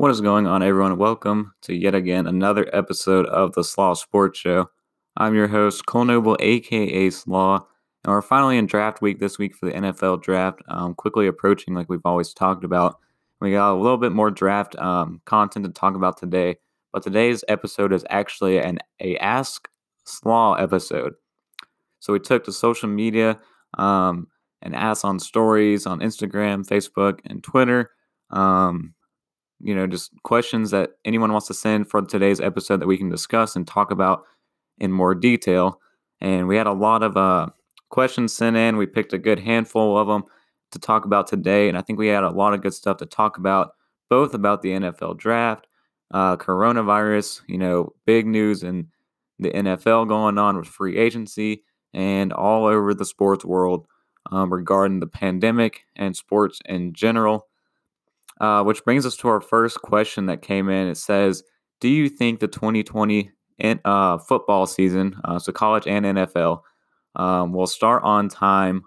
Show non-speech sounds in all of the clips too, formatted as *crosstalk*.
What is going on, everyone? Welcome to yet again another episode of the Slaw Sports Show. I'm your host, Cole Noble, aka Slaw, and we're finally in draft week this week for the NFL draft. Um, quickly approaching, like we've always talked about. We got a little bit more draft um, content to talk about today, but today's episode is actually an a Ask Slaw episode. So we took to social media um, and asked on stories on Instagram, Facebook, and Twitter. Um, you know, just questions that anyone wants to send for today's episode that we can discuss and talk about in more detail. And we had a lot of uh, questions sent in. We picked a good handful of them to talk about today. And I think we had a lot of good stuff to talk about, both about the NFL draft, uh, coronavirus, you know, big news in the NFL going on with free agency, and all over the sports world um, regarding the pandemic and sports in general. Uh, which brings us to our first question that came in. It says, "Do you think the 2020 in, uh, football season, uh, so college and NFL, um, will start on time,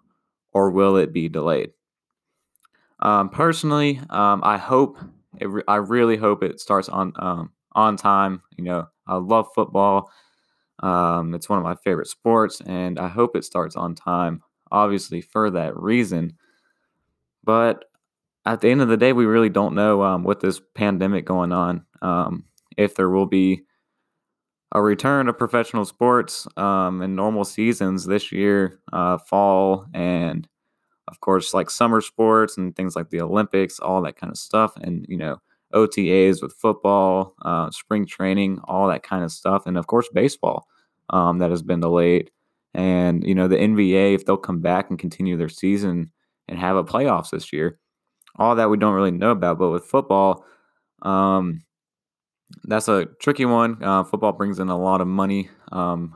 or will it be delayed?" Um, personally, um, I hope. Re- I really hope it starts on um, on time. You know, I love football. Um, it's one of my favorite sports, and I hope it starts on time. Obviously, for that reason, but at the end of the day, we really don't know um, with this pandemic going on um, if there will be a return of professional sports um, in normal seasons this year, uh, fall, and of course, like summer sports and things like the Olympics, all that kind of stuff, and you know, OTAs with football, uh, spring training, all that kind of stuff, and of course, baseball um, that has been delayed. And you know, the NBA, if they'll come back and continue their season and have a playoffs this year all that we don't really know about. But with football, um, that's a tricky one. Uh, football brings in a lot of money um,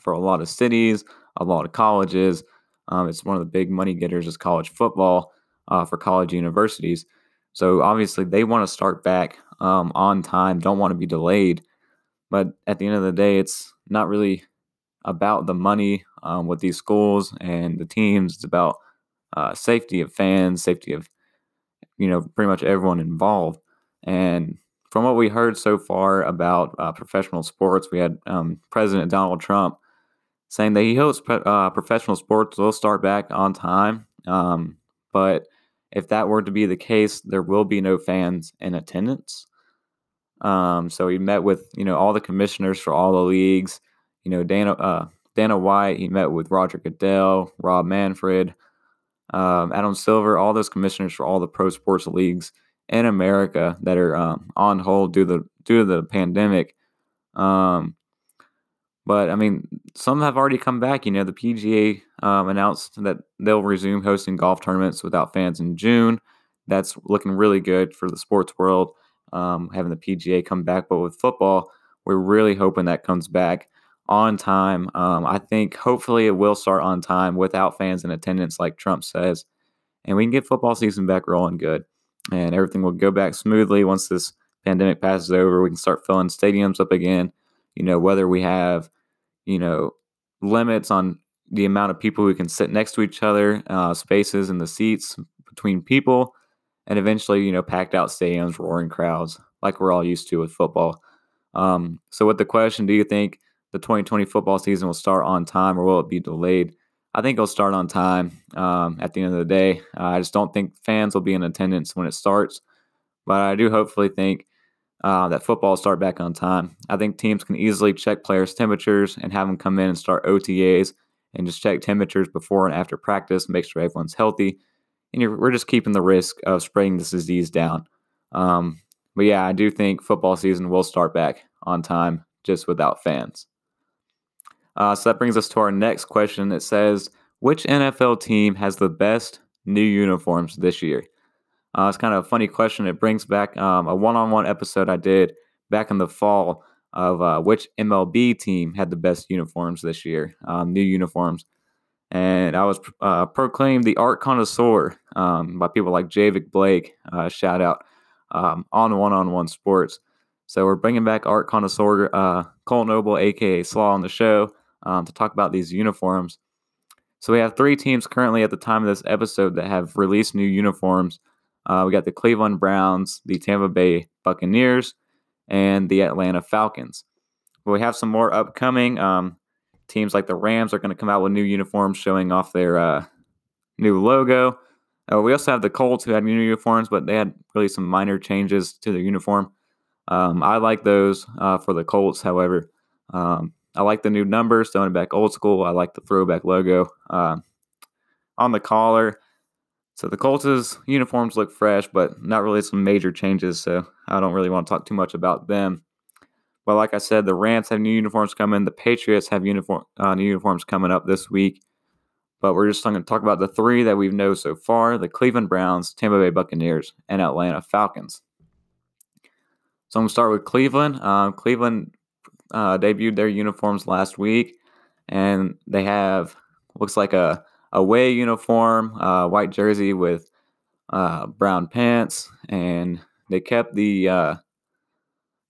for a lot of cities, a lot of colleges. Um, it's one of the big money getters is college football uh, for college universities. So obviously they want to start back um, on time, don't want to be delayed. But at the end of the day, it's not really about the money um, with these schools and the teams. It's about uh, safety of fans, safety of you know, pretty much everyone involved. And from what we heard so far about uh, professional sports, we had um, President Donald Trump saying that he hopes uh, professional sports will start back on time. Um, but if that were to be the case, there will be no fans in attendance. Um, so he met with you know all the commissioners for all the leagues. You know Dana uh, Dana White. He met with Roger Goodell, Rob Manfred, um, Adam Silver, all those commissioners for all the pro sports leagues in America that are um, on hold due to the due to the pandemic. Um, but I mean, some have already come back. You know, the PGA um, announced that they'll resume hosting golf tournaments without fans in June. That's looking really good for the sports world, um, having the PGA come back. But with football, we're really hoping that comes back on time. Um, I think hopefully it will start on time without fans in attendance, like Trump says, and we can get football season back rolling good, and everything will go back smoothly once this pandemic passes over. We can start filling stadiums up again. You know, whether we have, you know, limits on the amount of people who can sit next to each other, uh, spaces in the seats between people, and eventually, you know, packed out stadiums, roaring crowds, like we're all used to with football. Um, so, with the question, do you think the 2020 football season will start on time or will it be delayed? I think it'll start on time um, at the end of the day. Uh, I just don't think fans will be in attendance when it starts, but I do hopefully think uh, that football will start back on time. I think teams can easily check players' temperatures and have them come in and start OTAs and just check temperatures before and after practice, make sure everyone's healthy. And we're just keeping the risk of spreading this disease down. Um, but yeah, I do think football season will start back on time, just without fans. Uh, so that brings us to our next question. It says, which NFL team has the best new uniforms this year? Uh, it's kind of a funny question. It brings back um, a one-on-one episode I did back in the fall of uh, which MLB team had the best uniforms this year, um, new uniforms. And I was uh, proclaimed the art connoisseur um, by people like Javik Blake. Uh, shout out um, on one-on-one sports. So we're bringing back art connoisseur uh, Cole Noble, aka Slaw, on the show um, to talk about these uniforms. So we have three teams currently at the time of this episode that have released new uniforms. uh, we got the Cleveland Browns, the Tampa Bay Buccaneers, and the Atlanta Falcons. But we have some more upcoming. Um, teams like the Rams are going to come out with new uniforms showing off their uh, new logo. Uh, we also have the Colts who had new uniforms, but they had really some minor changes to their uniform. Um, I like those uh, for the Colts. However, um, I like the new numbers, throwing it back old school. I like the throwback logo uh, on the collar. So the Colts' uniforms look fresh, but not really some major changes. So I don't really want to talk too much about them. But like I said, the Rams have new uniforms coming. The Patriots have uniform uh, new uniforms coming up this week. But we're just going to talk about the three that we've known so far: the Cleveland Browns, Tampa Bay Buccaneers, and Atlanta Falcons. So I'm going to start with Cleveland. Um, Cleveland uh, debuted their uniforms last week, and they have looks like a away uniform, uh, white jersey with uh, brown pants, and they kept the uh,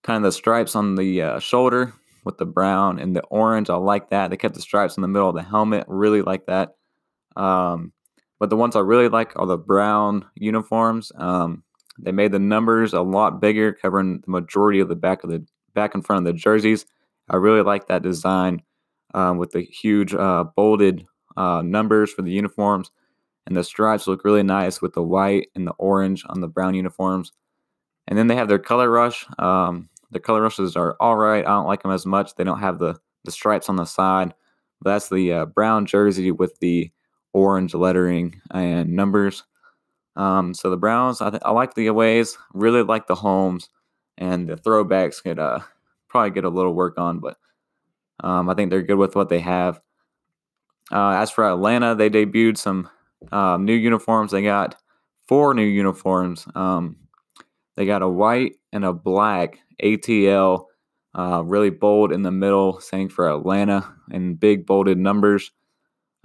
kind of the stripes on the uh, shoulder with the brown and the orange. I like that. They kept the stripes in the middle of the helmet. Really like that. Um, but the ones I really like are the brown uniforms. Um, they made the numbers a lot bigger, covering the majority of the back of the back and front of the jerseys. I really like that design um, with the huge uh, bolded uh, numbers for the uniforms, and the stripes look really nice with the white and the orange on the brown uniforms. And then they have their color rush. Um, the color rushes are all right. I don't like them as much. They don't have the the stripes on the side. But that's the uh, brown jersey with the orange lettering and numbers. Um, so the Browns, I, th- I like the aways, really like the homes, and the throwbacks could uh, probably get a little work on, but um, I think they're good with what they have. Uh, as for Atlanta, they debuted some um, new uniforms. They got four new uniforms. Um, they got a white and a black ATL, uh, really bold in the middle, saying for Atlanta and big bolded numbers.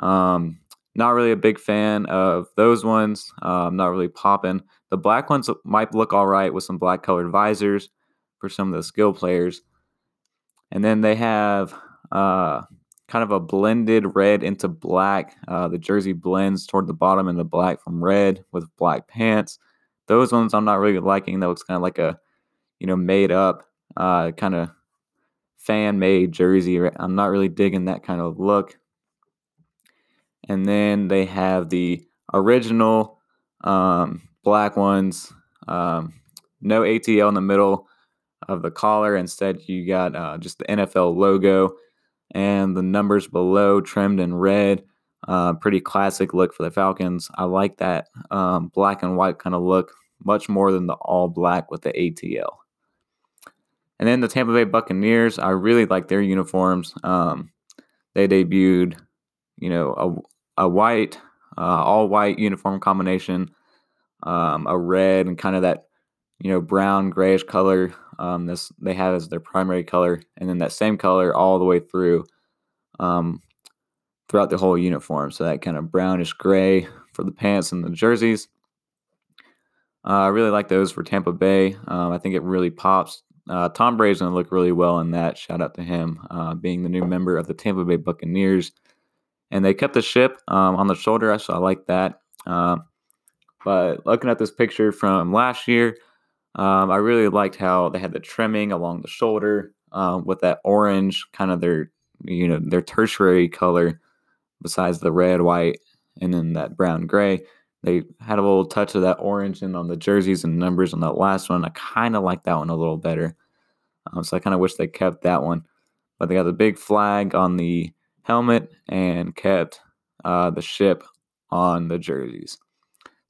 Um, not really a big fan of those ones. Um, not really popping. The black ones might look all right with some black colored visors for some of the skill players. And then they have uh, kind of a blended red into black. Uh, the jersey blends toward the bottom in the black from red with black pants. Those ones I'm not really liking. That looks kind of like a, you know, made up uh, kind of fan made jersey. I'm not really digging that kind of look. And then they have the original um, black ones, um, no ATL in the middle of the collar. Instead, you got uh, just the NFL logo and the numbers below trimmed in red. Uh, pretty classic look for the Falcons. I like that um, black and white kind of look much more than the all black with the ATL. And then the Tampa Bay Buccaneers, I really like their uniforms. Um, they debuted, you know, a white, uh, all white uniform combination, um, a red, and kind of that, you know, brown grayish color. Um, this they have as their primary color, and then that same color all the way through, um, throughout the whole uniform. So that kind of brownish gray for the pants and the jerseys. Uh, I really like those for Tampa Bay. Um, I think it really pops. Uh, Tom Brady's going to look really well in that. Shout out to him, uh, being the new member of the Tampa Bay Buccaneers and they kept the ship um, on the shoulder. So I like that. But looking at this picture from last year, um, I really liked how they had the trimming along the shoulder um, with that orange, kind of their you know their tertiary color, besides the red, white, and then that brown gray. They had a little touch of that orange in on the jerseys and numbers on that last one. I kind of like that one a little better. Um, so I kind of wish they kept that one. But they got the big flag on the helmet and kept uh, the ship on the jerseys.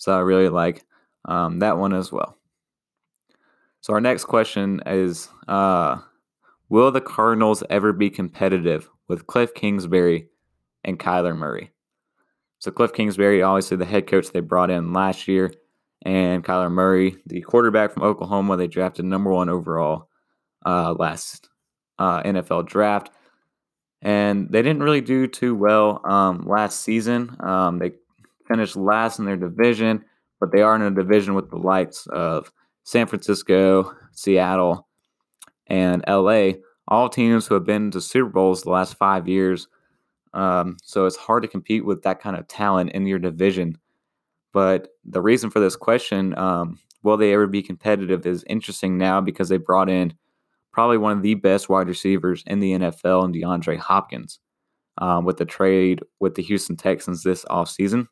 So I really like um, that one as well. So our next question is uh, Will the Cardinals ever be competitive with Cliff Kingsbury and Kyler Murray? So Cliff Kingsbury, obviously the head coach they brought in last year, and Kyler Murray, the quarterback from Oklahoma, they drafted number one overall uh, last uh, NFL draft and they didn't really do too well um, last season. Um, they finished last in their division, but they are in a division with the likes of San Francisco, Seattle, and LA, all teams who have been to Super Bowls the last five years. Um, so it's hard to compete with that kind of talent in your division. But the reason for this question, um, will they ever be competitive, is interesting now because they brought in probably one of the best wide receivers in the NFL and DeAndre Hopkins um, with the trade with the Houston Texans this offseason.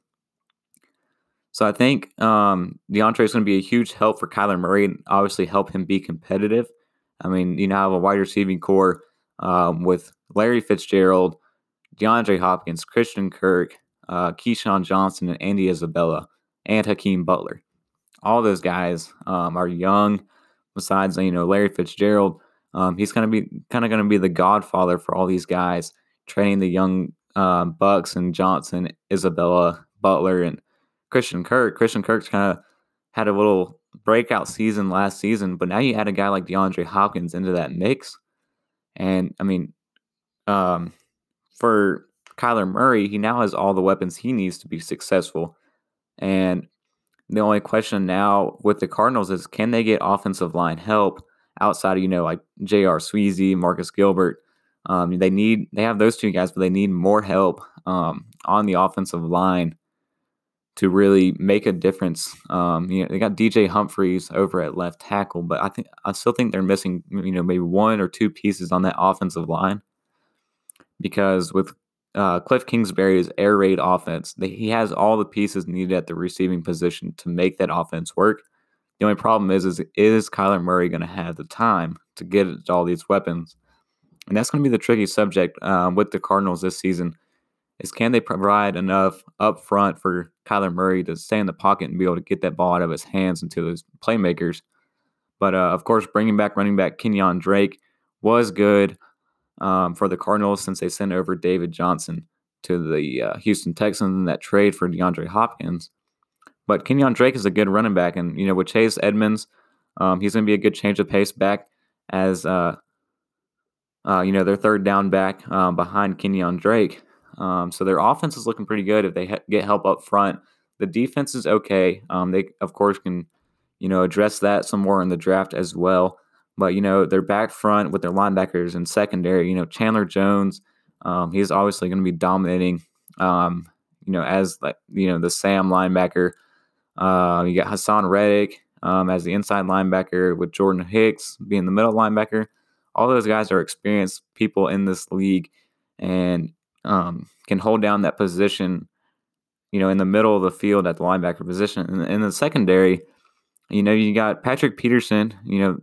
So I think um, DeAndre is going to be a huge help for Kyler Murray and obviously help him be competitive. I mean, you now have a wide receiving corps um, with Larry Fitzgerald, DeAndre Hopkins, Christian Kirk, uh, KeeSean Johnson, and Andy Isabella, and Hakeem Butler. All those guys um, are young. Besides, you know, Larry Fitzgerald, um, he's going to be kind of going to be the godfather for all these guys, training the young uh, Bucks and Johnson, Isabella, Butler, and Christian Kirk. Christian Kirk's kind of had a little breakout season last season, but now you add a guy like DeAndre Hopkins into that mix. And I mean, um, for Kyler Murray, he now has all the weapons he needs to be successful. And the only question now with the Cardinals is can they get offensive line help outside of, you know, like J.R. Sweezy, Marcus Gilbert? Um, they need they have those two guys, but they need more help um, on the offensive line to really make a difference. Um, you know, they got DJ Humphries over at left tackle, but I think I still think they're missing, you know, maybe one or two pieces on that offensive line because with uh, Cliff Kingsbury's air raid offense, they, he has all the pieces needed at the receiving position to make that offense work. The only problem is, is is Kyler Murray going to have the time to get all these weapons? And that's going to be the tricky subject uh, with the Cardinals this season. Is can they provide enough up front for Kyler Murray to stay in the pocket and be able to get that ball out of his hands into his playmakers? But uh, of course, bringing back running back Kenyon Drake was good um, for the Cardinals since they sent over David Johnson to the uh, Houston Texans in that trade for DeAndre Hopkins. But Kenyon Drake is a good running back, and you know with Chase Edmonds, um, he's going to be a good change of pace back as uh, uh, you know their third down back um, behind Kenyon Drake. Um, so their offense is looking pretty good if they ha- get help up front. The defense is okay. Um, they of course can you know address that some more in the draft as well. But you know, they're back front with their linebackers and secondary. You know, Chandler Jones, um, he's obviously going to be dominating. Um, you know, as like you know the Sam linebacker. Uh, you got Haason Reddick um, as the inside linebacker with Jordan Hicks being the middle linebacker. All those guys are experienced people in this league and um, can hold down that position. You know, in the middle of the field at the linebacker position. And in the secondary, you know, you got Patrick Peterson. You know,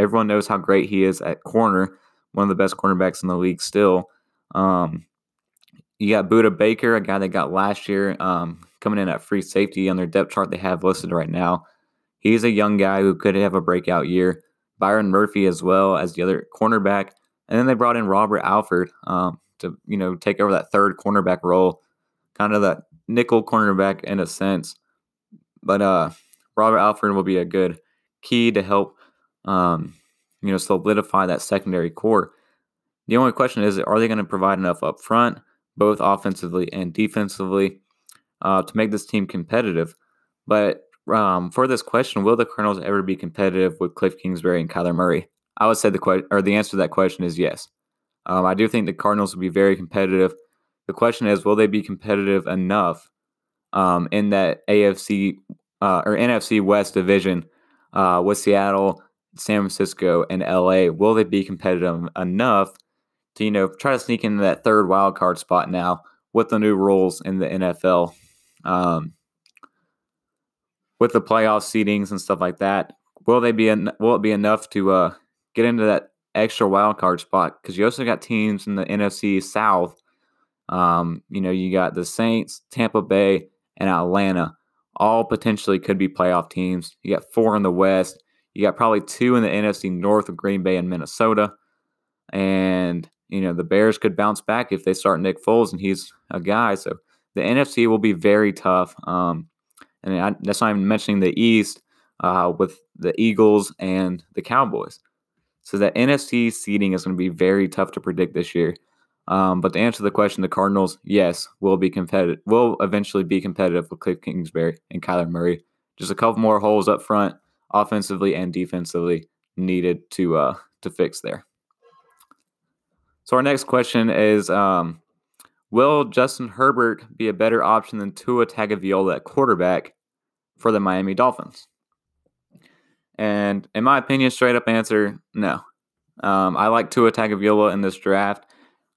Everyone knows how great he is at corner, one of the best cornerbacks in the league still. Um, you got Budda Baker, a guy they got last year, um, coming in at free safety on their depth chart they have listed right now. He's a young guy who could have a breakout year. Byron Murphy as well as the other cornerback, and then they brought in Robert Alford um, to you know take over that third cornerback role, kind of that nickel cornerback in a sense. But uh, Robert Alford will be a good key to help um, you know, solidify that secondary corps. The only question is, are they going to provide enough up front, both offensively and defensively, uh, to make this team competitive? But um, for this question, will the Cardinals ever be competitive with Cliff Kingsbury and Kyler Murray? I would say the que- or the answer to that question is yes. Um, I do think the Cardinals will be very competitive. The question is, will they be competitive enough um, in that AFC uh, or NFC West division uh, with Seattle, San Francisco and LA, will they be competitive enough to, you know, try to sneak into that third wild card spot now with the new rules in the NFL? Um, with the playoff seedings and stuff like that, will they be en- will it be enough to uh, get into that extra wild card spot? Because you also got teams in the NFC South. Um, you know, you got the Saints, Tampa Bay, and Atlanta. All potentially could be playoff teams. You got four in the West. You got probably two in the NFC North of Green Bay and Minnesota. And, you know, the Bears could bounce back if they start Nick Foles and he's a guy. So the NFC will be very tough. Um, and I, that's not even mentioning the East uh, with the Eagles and the Cowboys. So the NFC seeding is going to be very tough to predict this year. Um, but to answer the question, the Cardinals, yes, will be competitive. Will eventually be competitive with Cliff Kingsbury and Kyler Murray. Just a couple more holes up front offensively and defensively needed to uh, to fix there. So our next question is, um, Will Justin Herbert be a better option than Tua Tagovailoa at quarterback for the Miami Dolphins? And in my opinion, straight up answer, no. Um, I like Tua Tagovailoa in this draft.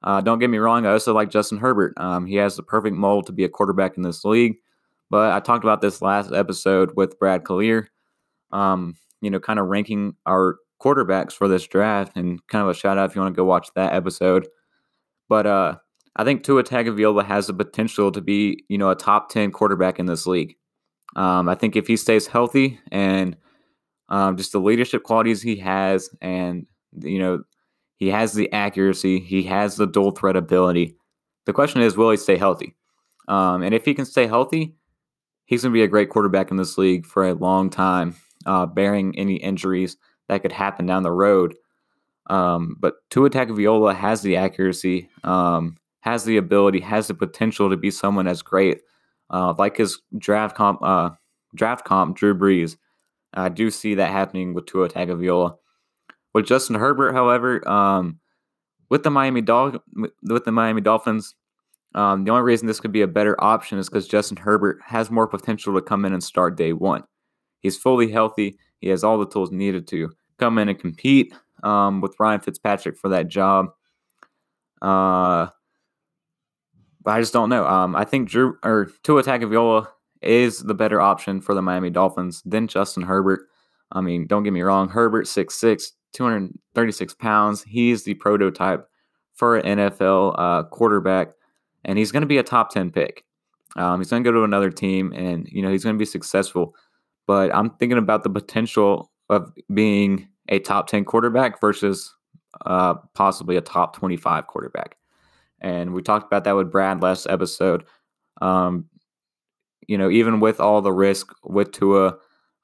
Uh, don't get me wrong, I also like Justin Herbert. Um, he has the perfect mold to be a quarterback in this league. But I talked about this last episode with Brad Collier, um, you know, kind of ranking our quarterbacks for this draft, and kind of a shout out if you want to go watch that episode. But uh, I think Tua Tagovailoa has the potential to be, you know, a top ten quarterback in this league. Um, I think if he stays healthy and um, just the leadership qualities he has, and you know, he has the accuracy, he has the dual threat ability. The question is, will he stay healthy? Um, and if he can stay healthy, he's going to be a great quarterback in this league for a long time, uh, bearing any injuries that could happen down the road. Um, but Tua Tagovailoa has the accuracy, um, has the ability, has the potential to be someone as great, uh, like his draft comp, uh, draft comp Drew Brees. I do see that happening with Tua Tagovailoa. With Justin Herbert, however, um, with the Miami Dol- with the Miami Dolphins, um, the only reason this could be a better option is because Justin Herbert has more potential to come in and start day one. He's fully healthy. He has all the tools needed to come in and compete um, with Ryan Fitzpatrick for that job. Uh, I just don't know. Um, I think Drew or Tua Tagovailoa is the better option for the Miami Dolphins than Justin Herbert. I mean, don't get me wrong. Herbert, 6'6, 236 pounds. He's the prototype for an NFL uh, quarterback, and he's going to be a top 10 pick. Um, he's going to go to another team, and you know he's going to be successful. But I'm thinking about the potential of being a top 10 quarterback versus uh, possibly a top 25 quarterback. And we talked about that with Brad last episode. Um, you know, even with all the risk with Tua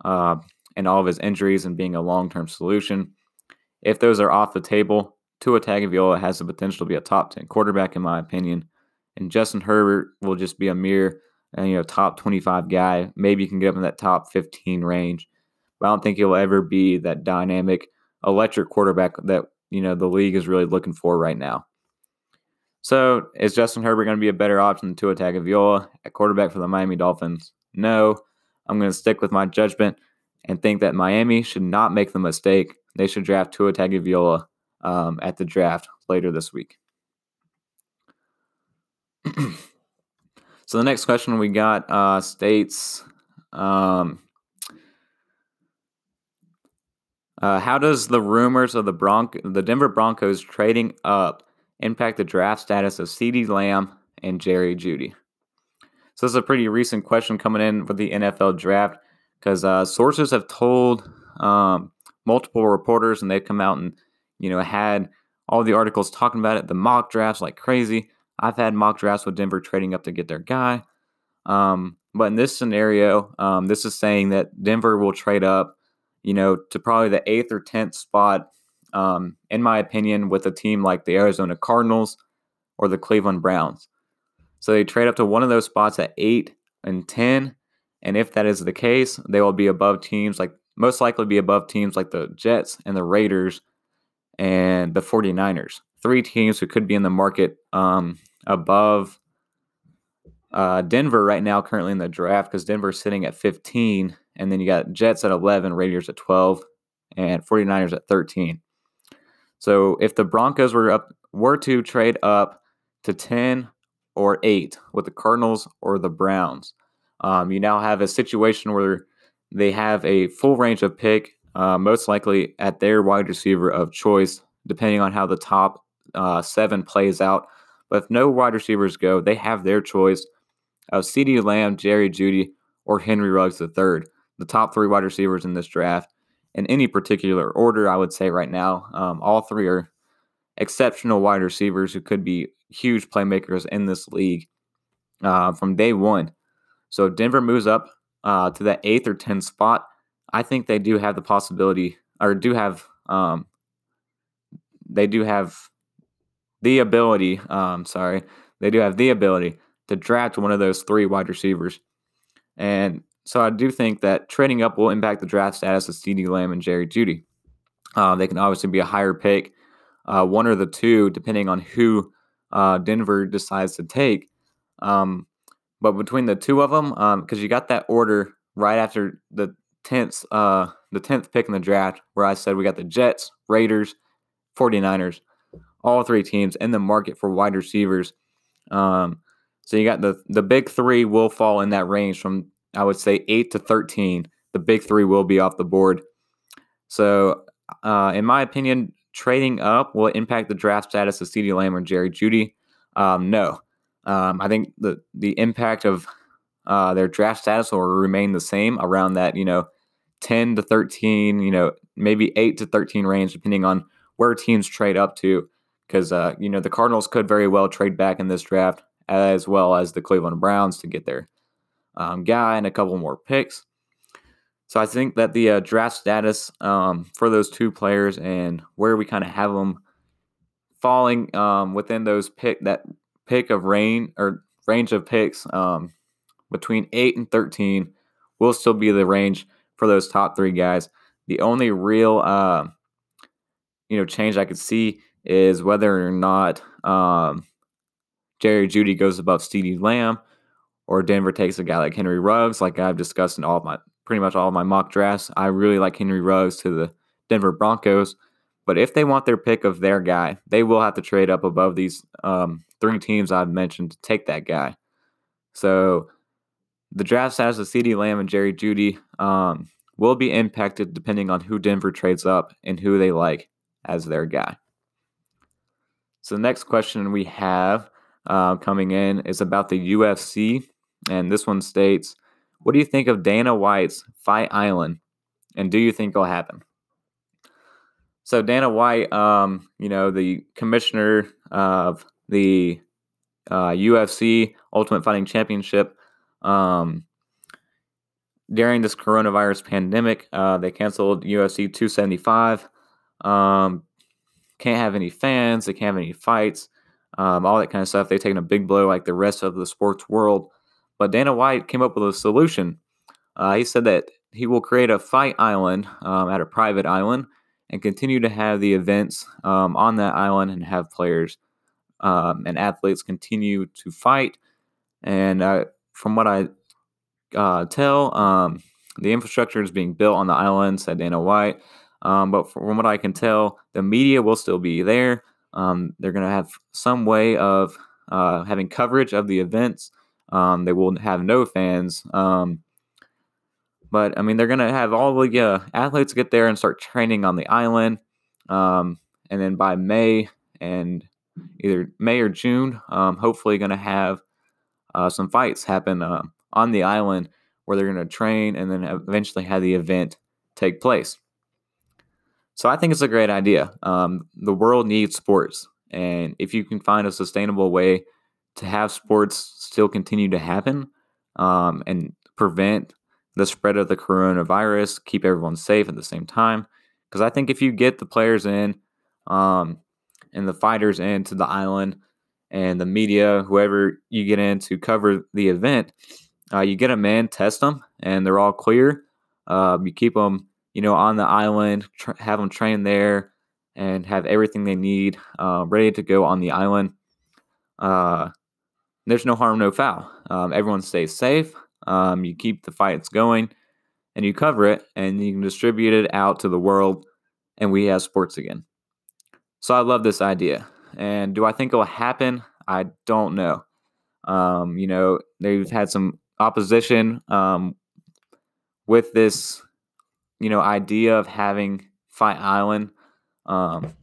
uh, and all of his injuries and being a long term solution, if those are off the table, Tua Tagovailoa has the potential to be a top 10 quarterback, in my opinion. And Justin Herbert will just be a mere, uh, you know, top 25 guy. Maybe you can get him in that top 15 range. But I don't think he'll ever be that dynamic, electric quarterback that, you know, the league is really looking for right now. So is Justin Herbert going to be a better option than Tua Tagovailoa at quarterback for the Miami Dolphins? No. I'm going to stick with my judgment and think that Miami should not make the mistake. They should draft Tua Tagovailoa um, at the draft later this week. *clears throat* so the next question we got uh, states, um, uh, how does the rumors of the Bronc- the Denver Broncos trading up impact the draft status of CeeDee Lamb and Jerry Jeudy? So this is a pretty recent question coming in for the NFL draft because uh, sources have told um, multiple reporters and they've come out and you know had all the articles talking about it, the mock drafts like crazy. I've had mock drafts with Denver trading up to get their guy. Um, but in this scenario, um, this is saying that Denver will trade up, you know, to probably the eighth or tenth spot um, in my opinion, with a team like the Arizona Cardinals or the Cleveland Browns. So they trade up to one of those spots at 8 and 10. And if that is the case, they will be above teams like, most likely be above teams like the Jets and the Raiders and the 49ers. Three teams who could be in the market um, above uh, Denver right now, currently in the draft, because Denver's sitting at 15. And then you got Jets at 11, Raiders at 12, and 49ers at 13. So if the Broncos were up were to trade up to 10 or 8 with the Cardinals or the Browns, um, you now have a situation where they have a full range of pick, uh, most likely at their wide receiver of choice, depending on how the top uh, seven plays out. But if no wide receivers go, they have their choice of CeeDee Lamb, Jerry Jeudy, or Henry Ruggs III, the top three wide receivers in this draft in any particular order, I would say right now. Um, all three are exceptional wide receivers who could be huge playmakers in this league uh, from day one. So if Denver moves up uh, to that eighth or tenth spot, I think they do have the possibility, or do have, um, they do have the ability. Um, sorry, they do have the ability to draft one of those three wide receivers. And so I do think that trading up will impact the draft status of CeeDee Lamb and Jerry Jeudy. Uh, they can obviously be a higher pick, uh, one or the two, depending on who uh, Denver decides to take. Um, but between the two of them, because um, you got that order right after the tenth, uh, the tenth pick in the draft, where I said we got the Jets, Raiders, 49ers, all three teams in the market for wide receivers. Um, so you got the the big three will fall in that range from I would say eight to thirteen. The big three will be off the board. So, uh, in my opinion, trading up will impact the draft status of CeeDee Lamb or Jerry Jeudy. Um, no, um, I think the the impact of uh, their draft status will remain the same around that you know ten to thirteen, you know maybe eight to thirteen range, depending on where teams trade up to. Because uh, you know the Cardinals could very well trade back in this draft, as well as the Cleveland Browns to get their um, guy and a couple more picks. So I think that the uh, draft status um, for those two players and where we kind of have them falling um, within those pick that pick of rain or range of picks um, between eight and thirteen will still be the range for those top three guys. The only real uh, you know change I could see is whether or not um, Jerry Jeudy goes above Stevie Lamb or Denver takes a guy like Henry Ruggs, like I've discussed in all my pretty much all my mock drafts. I really like Henry Ruggs to the Denver Broncos. But if they want their pick of their guy, they will have to trade up above these um, three teams I've mentioned to take that guy. So the draft status of CeeDee Lamb and Jerry Jeudy um, will be impacted depending on who Denver trades up and who they like as their guy. So the next question we have uh, coming in is about the UFC. And this one states what do you think of Dana White's Fight Island, and do you think it'll happen? So Dana White, um, you know, the commissioner of the uh, UFC Ultimate Fighting Championship, um, during this coronavirus pandemic, uh, they canceled UFC 275. Um, can't have any fans. They can't have any fights. Um, all that kind of stuff. They've taken a big blow, like the rest of the sports world. But Dana White came up with a solution. Uh, he said that he will create a fight island um, at a private island and continue to have the events um, on that island and have players um, and athletes continue to fight. And uh, from what I uh, tell, um, the infrastructure is being built on the island, said Dana White. Um, but from what I can tell, the media will still be there. Um, they're going to have some way of uh, having coverage of the events. Um, they will have no fans. Um, but I mean, they're going to have all the uh, athletes get there and start training on the island. Um, and then by May and either May or June, um, hopefully, going to have uh, some fights happen uh, on the island where they're going to train and then eventually have the event take place. So I think it's a great idea. Um, the world needs sports. And if you can find a sustainable way to have sports still continue to happen um, and prevent the spread of the coronavirus, keep everyone safe at the same time. Because I think if you get the players in um, and the fighters into the island and the media, whoever you get in to cover the event, uh, you get them in, test them, and they're all clear. Uh, you keep them, you know, on the island, tra- have them train there, and have everything they need uh, ready to go on the island. Uh, there's no harm, no foul. Um, everyone stays safe. Um, you keep the fights going and you cover it and you can distribute it out to the world and we have sports again. So I love this idea. And do I think it'll happen? I don't know. Um, you know, they've had some opposition um, with this, you know, idea of having Fight Island. Um,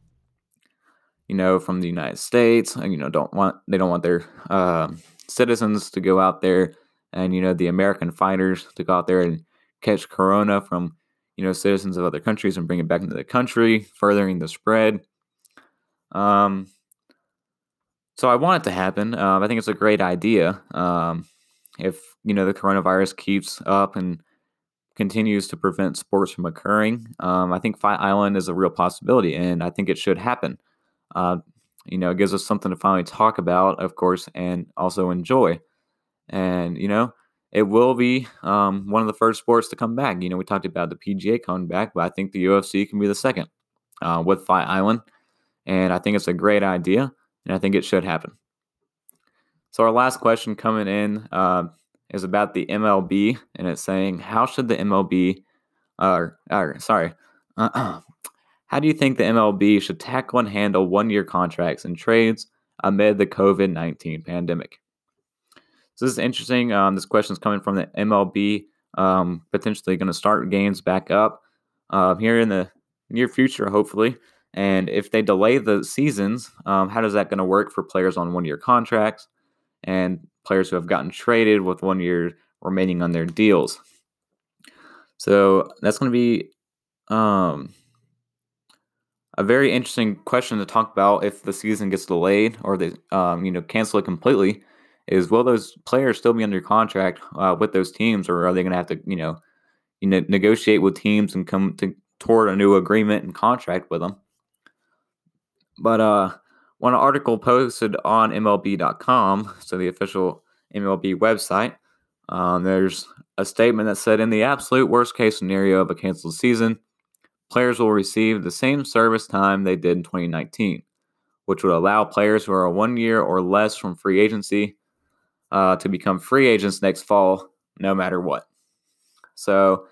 you know, from the United States. And you know, don't want they don't want their uh, citizens to go out there and you know the American fighters to go out there and catch corona from you know citizens of other countries and bring it back into the country, furthering the spread. Um, so I want it to happen. Um, I think it's a great idea. Um, if you know the coronavirus keeps up and continues to prevent sports from occurring, um, I think Fight Island is a real possibility, and I think it should happen. Uh, you know, it gives us something to finally talk about, of course, and also enjoy. And, you know, it will be um, one of the first sports to come back. You know, we talked about the PGA coming back, but I think the UFC can be the second uh, with Fight Island. And I think it's a great idea. and I think it should happen. So, our last question coming in uh, is about the MLB, and it's saying, How should the MLB, uh, *clears throat* uh, sorry, uh, how do you think the MLB should tackle and handle one year contracts and trades amid the COVID 19 pandemic? So this is interesting. Um, this question is coming from the MLB, um, potentially going to start games back up uh, here in the near future, hopefully. And if they delay the seasons, um, that going to work for players on one year contracts and players who have gotten traded with one year remaining on their deals? So that's going to be um, a very interesting question to talk about if the season gets delayed or they um, you know cancel it completely is will those players still be under contract uh, with those teams, or are they going to have to, you know, you know, negotiate with teams and come to toward a new agreement and contract with them? But uh, one article posted on MLB.com, so the official MLB website, um, there's a statement that said, in the absolute worst case scenario of a canceled season, players will receive the same service time they did in 2019, which would allow players who are one year or less from free agency uh, to become free agents next fall, no matter what. So,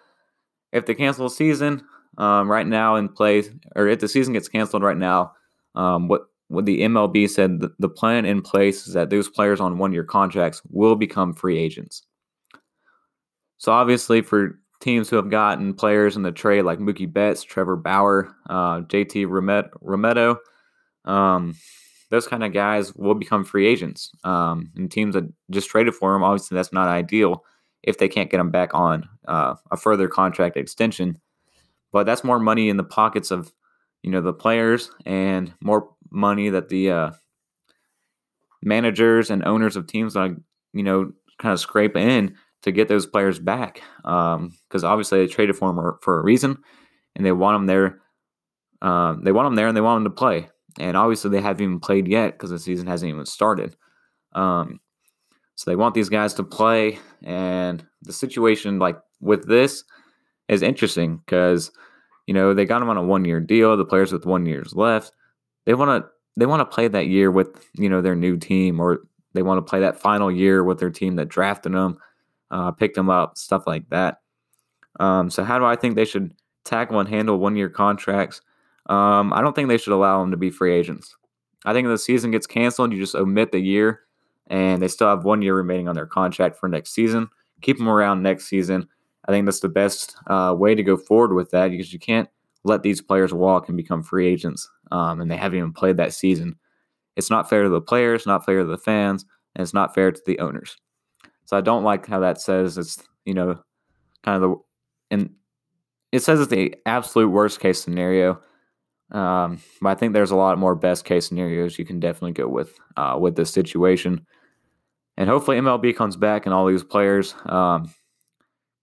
if they cancel season um, right now in place, or if the season gets canceled right now, um, what what the MLB said the plan in place is that those players on one year contracts will become free agents. So obviously, for teams who have gotten players in the trade like Mookie Betts, Trevor Bauer, uh, JT Realmuto, um, those kind of guys will become free agents. Um, and teams that just traded for them, obviously, that's not ideal if they can't get them back on uh, a further contract extension. But that's more money in the pockets of you know the players and more money that the uh, managers and owners of teams like you know kind of scrape in to get those players back because um, obviously they traded for them for a reason and they want them there. Um, they want them there and they want them to play and obviously they haven't even played yet because the season hasn't even started. Um, so they want these guys to play, and the situation like with this is interesting because you know they got them on a one-year deal. The players with one years left, they want to they want to play that year with you know their new team, or they want to play that final year with their team that drafted them, uh, picked them up, stuff like that. Um, so how do I think they should tackle and handle one-year contracts? Um, I don't think they should allow them to be free agents. I think if the season gets canceled, you just omit the year, and they still have one year remaining on their contract for next season. Keep them around next season. I think that's the best uh, way to go forward with that because you can't let these players walk and become free agents, um, and they haven't even played that season. It's not fair to the players, not fair to the fans, and it's not fair to the owners. So I don't like how that says it's you know kind of the and it says it's the absolute worst case scenario. Um, but I think there's a lot more best case scenarios you can definitely go with uh, with this situation. And hopefully MLB comes back and all these players um,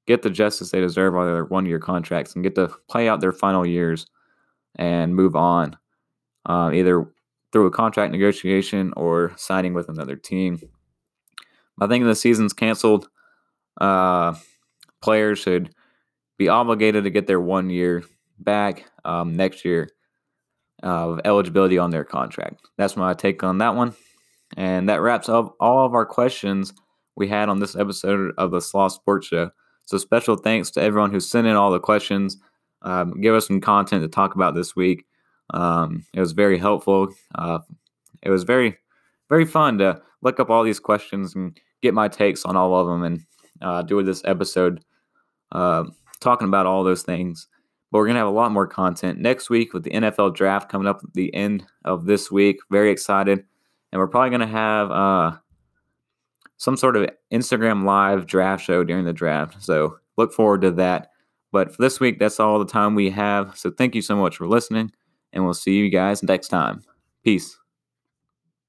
get the justice they deserve on their one year contracts and get to play out their final years and move on, uh, either through a contract negotiation or signing with another team. I think the season's canceled. Uh, players should be obligated to get their one year back um, next year of eligibility on their contract. That's my take on that one. And that wraps up all of our questions we had on this episode of the Slaw Sports Show. So special thanks to everyone who sent in all the questions. Um, give us some content to talk about this week. Um, it was very helpful. Uh, it was very, very fun to look up all these questions and get my takes on all of them and uh, do this episode uh, talking about all those things. But we're going to have a lot more content next week with the NFL draft coming up at the end of this week. Very excited. And we're probably going to have uh, some sort of Instagram live draft show during the draft. So look forward to that. But for this week, that's all the time we have. So thank you so much for listening. And we'll see you guys next time. Peace.